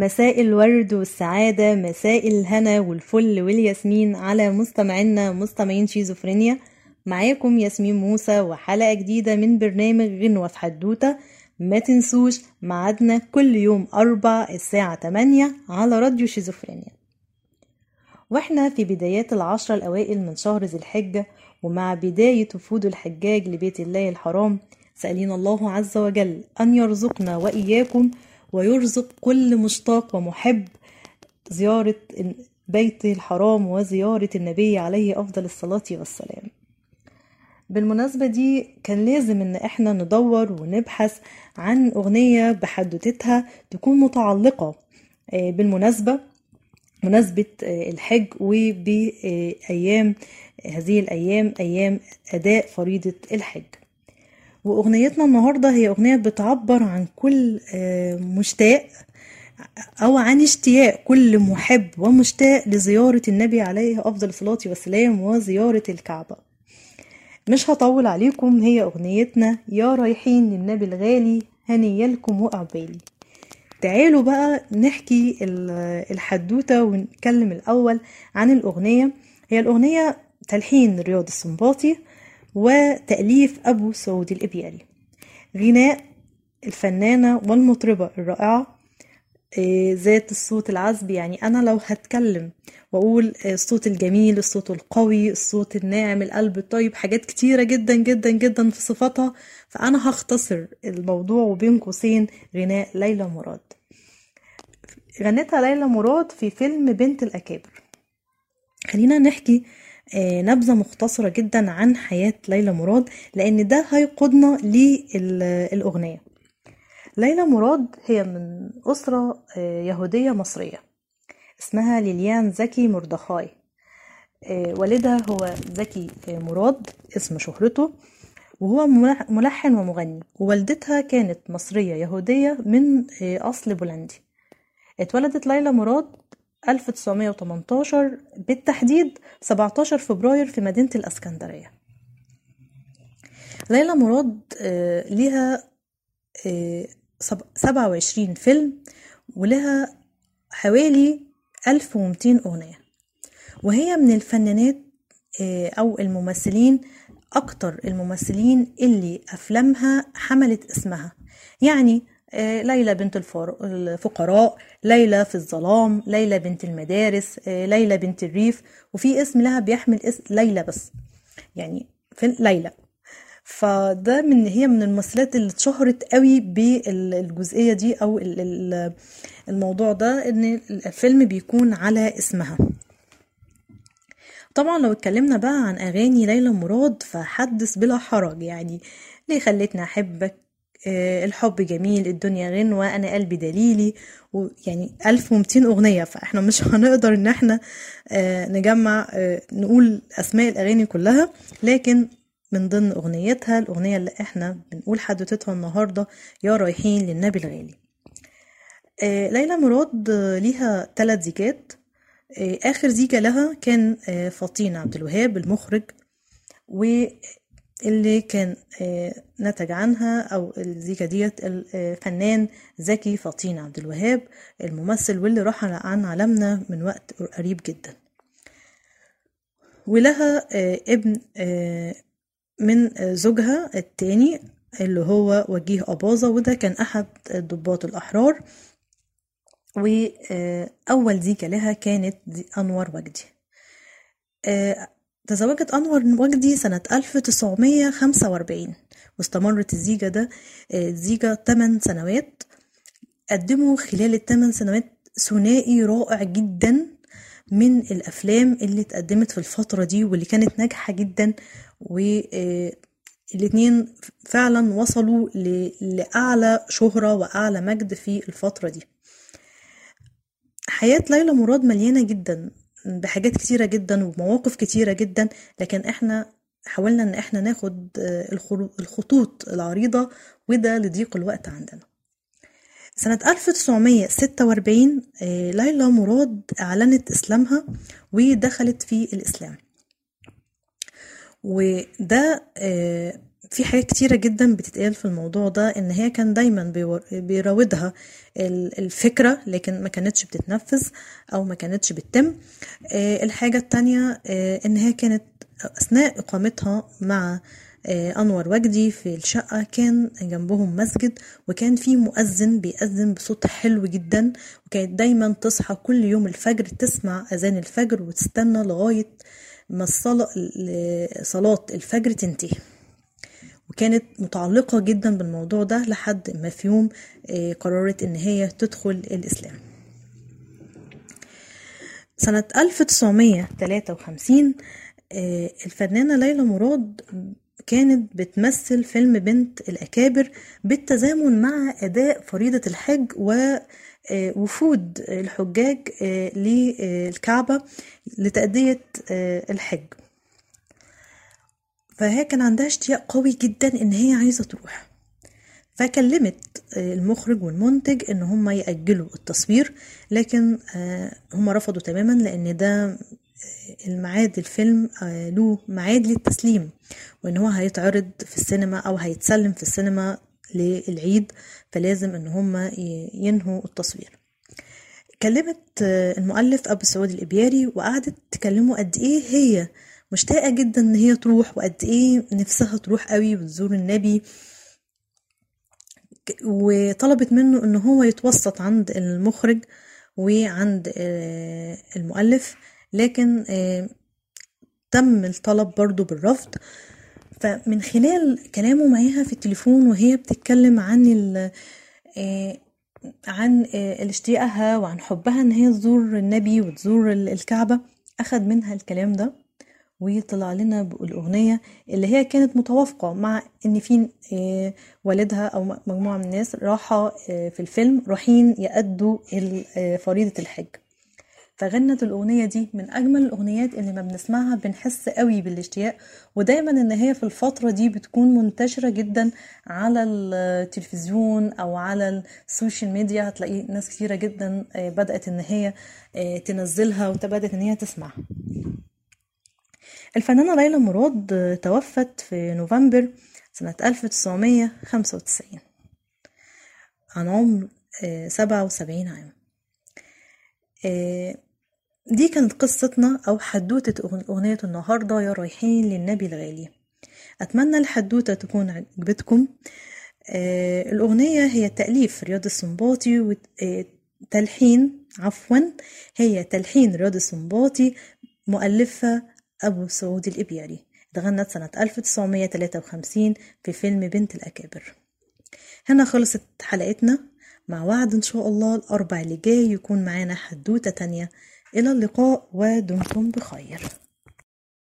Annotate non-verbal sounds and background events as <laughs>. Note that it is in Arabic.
مساء الورد والسعادة مساء الهنا والفل والياسمين على مستمعينا مستمعين شيزوفرينيا. معاكم ياسمين موسى وحلقة جديدة من برنامج غنوة في حدوتة. ما تنسوش ميعادنا كل يوم أربع الساعة 8 على راديو شيزوفرينيا. وإحنا في بدايات العشرة الأوائل من شهر ذي الحجة ومع بداية وفود الحجاج لبيت الله الحرام سألين الله عز وجل أن يرزقنا وإياكم ويرزق كل مشتاق ومحب زيارة بيت الحرام وزيارة النبي عليه أفضل الصلاة والسلام. بالمناسبة دي كان لازم إن إحنا ندور ونبحث عن أغنية بحدوتتها تكون متعلقة بالمناسبة مناسبة الحج وبأيام هذه الأيام أيام أداء فريضة الحج. وأغنيتنا النهاردة هي أغنية بتعبر عن كل مشتاق أو عن اشتياق كل محب ومشتاق لزيارة النبي عليه أفضل الصلاة والسلام وزيارة الكعبة. مش هطول عليكم هي أغنيتنا يا رايحين للنبي الغالي هنيالكم وقعبالي تعالوا بقى نحكي الحدوتة ونتكلم الأول عن الأغنية. هي الأغنية تلحين رياض السنباطي. وتأليف أبو سعود الإبياري غناء الفنانة والمطربة الرائعة ذات الصوت العذب. يعني أنا لو هتكلم وأقول الصوت الجميل الصوت القوي الصوت الناعم القلب الطيب حاجات كتيرة جدا جدا جدا في صفاتها فأنا هختصر الموضوع وبين قوسين غناء ليلى مراد. غنتها ليلى مراد في فيلم بنت الأكابر. خلينا نحكي نبذة مختصرة جدا عن حياة ليلى مراد لأن ده هيقودنا للأغنية. ليلى مراد هي من أسرة يهودية مصرية اسمها ليليان زكي مردخاي. والدها هو زكي مراد اسم شهرته وهو ملحن ومغني. ووالدتها كانت مصرية يهودية من أصل بولندي. اتولدت ليلى مراد 1918 بالتحديد 17 فبراير في مدينة الأسكندرية. ليلى مراد ليها 27 فيلم ولها حوالي 1200 أغنية. وهي من الفنانات أو الممثلين أكتر الممثلين اللي أفلامها حملت اسمها. يعني ليلى بنت الفقراء ليلى في الظلام ليلى بنت المدارس ليلى بنت الريف وفي اسم لها بيحمل اسم ليلى بس يعني في ليلى. فده من هي من الممثلات اللي اتشهرت قوي بالجزئية دي أو الموضوع ده إن الفيلم بيكون على اسمها. طبعا لو اتكلمنا بقى عن أغاني ليلى مراد فحدث بلا حرج يعني ليه خلتني أحبك؟ الحب جميل الدنيا غنوة أنا قلبي دليلي ويعني 1200 أغنية. فإحنا مش <laughs> هنقدر إن إحنا نجمع نقول أسماء الأغاني كلها. لكن من ضمن أغنيتها الأغنية اللي إحنا بنقول حدوتتها النهاردة يا رايحين للنبي الغالي. ليلى مراد ليها ثلاث زيجات. آخر زيجة لها كان فطين عبد الوهاب المخرج اللي كان نتج عنها أو الزيكا ديت الفنان زكي فطين عبد الوهاب الممثل واللي راح عن عالمنا من وقت قريب جدا. ولها ابن من زوجها التاني اللي هو وجيه أباظة وده كان أحد الضباط الأحرار. وأول زيكا لها كانت أنور وجدي. تزوجت أنور وجدي سنة 1945 واستمرت الزيجة ده الزيجة 8 سنوات. قدموا خلال الثمان سنوات ثنائي رائع جدا من الأفلام اللي اتقدمت في الفترة دي واللي كانت ناجحة جدا والاتنين فعلا وصلوا لأعلى شهرة وأعلى مجد في الفترة دي. حياة ليلى مراد مليانة جدا. بحاجات كتيرة جدا ومواقف كتيرة جدا لكن إحنا حاولنا إن إحنا ناخد الخطوط العريضة وده لضيق الوقت عندنا. سنة 1946 ليلى مراد أعلنت إسلامها ودخلت في الإسلام. وده في حاجات كتيرة جدا بتتقال في الموضوع ده إن هي كان دايما بيراودها ال- الفكرة لكن ما كانتش بتتنفذ أو ما كانتش بتتم. آه، الحاجة التانية آه، إن هي كانت أثناء إقامتها مع آه، أنور وجدي في الشقة كان جنبهم مسجد وكان في مؤذن بيأذن بصوت حلو جدا وكانت دايما تصحى كل يوم الفجر تسمع أذان الفجر وتستنى لغاية ما صلاة الفجر تنتهي. وكانت متعلقة جدا بالموضوع ده لحد ما في يوم آه، قررت إن هي تدخل الإسلام. سنة 1953 آه، الفنانة ليلى مراد كانت بتمثل فيلم بنت الأكابر بالتزامن مع أداء فريضة الحج ووفود الحجاج آه، للكعبة لتأدية الحج. فهي كان عندها اشتياق قوي جدا إن هي عايزة تروح. فكلمت آه، المخرج والمنتج إن هم يأجلوا التصوير لكن آه، هم رفضوا تماما لأن ده آه، الميعاد الفيلم له ميعاد للتسليم وإن هو هيتعرض في السينما أو هيتسلم في السينما للعيد فلازم إن هم ينهوا التصوير. كلمت المؤلف أبو سعود الإبياري وقعدت تكلمه قد إيه هي مشتاقة جدا إن هي تروح وقد إيه نفسها تروح قوي وتزور النبي. وطلبت منه إن هو يتوسط عند المخرج وعند آه، المؤلف. لكن آه، تم الطلب برضو بالرفض. فمن خلال كلامه معاها في التليفون وهي بتتكلم عن ال آه، عن اشتياقها وعن حبها إن هي تزور النبي وتزور ال- الكعبة اخد منها الكلام ده. وطلع لنا بالأغنية اللي هي كانت متوافقة مع إن في آه، والدها أو مجموعة من الناس راحة آه، في الفيلم رايحين يأدوا آه، فريضة الحج. فغنت الأغنية دي من أجمل الأغنيات اللي ما بنسمعها بنحس قوي بالاشتياق ودايما إن هي في الفترة دي بتكون منتشرة جدا على التلفزيون أو على السوشيال ميديا. هتلاقي ناس كتيرة جدا بدأت إن هي تنزلها وبدأت إن هي تسمعها. الفنانة ليلى مراد آه، توفت في نوفمبر سنة 1995 عن عمر آه، 77 عام. آه، دي كانت قصتنا أو حدوتة أغن- أغنية النهاردة يا رايحين للنبي الغالي. أتمنى الحدوتة تكون عجبتكم. آه، الأغنية هي تأليف رياض السنباطي وتلحين عفوا هي تلحين رياض السنباطي مؤلفة أبو سعود الإبياري اتغنت سنة 1953 في فيلم بنت الأكابر. هنا خلصت حلقتنا. مع وعد إن شاء الله الأربع اللي جاي يكون معانا حدوتة تانية. إلى اللقاء ودمتم بخير.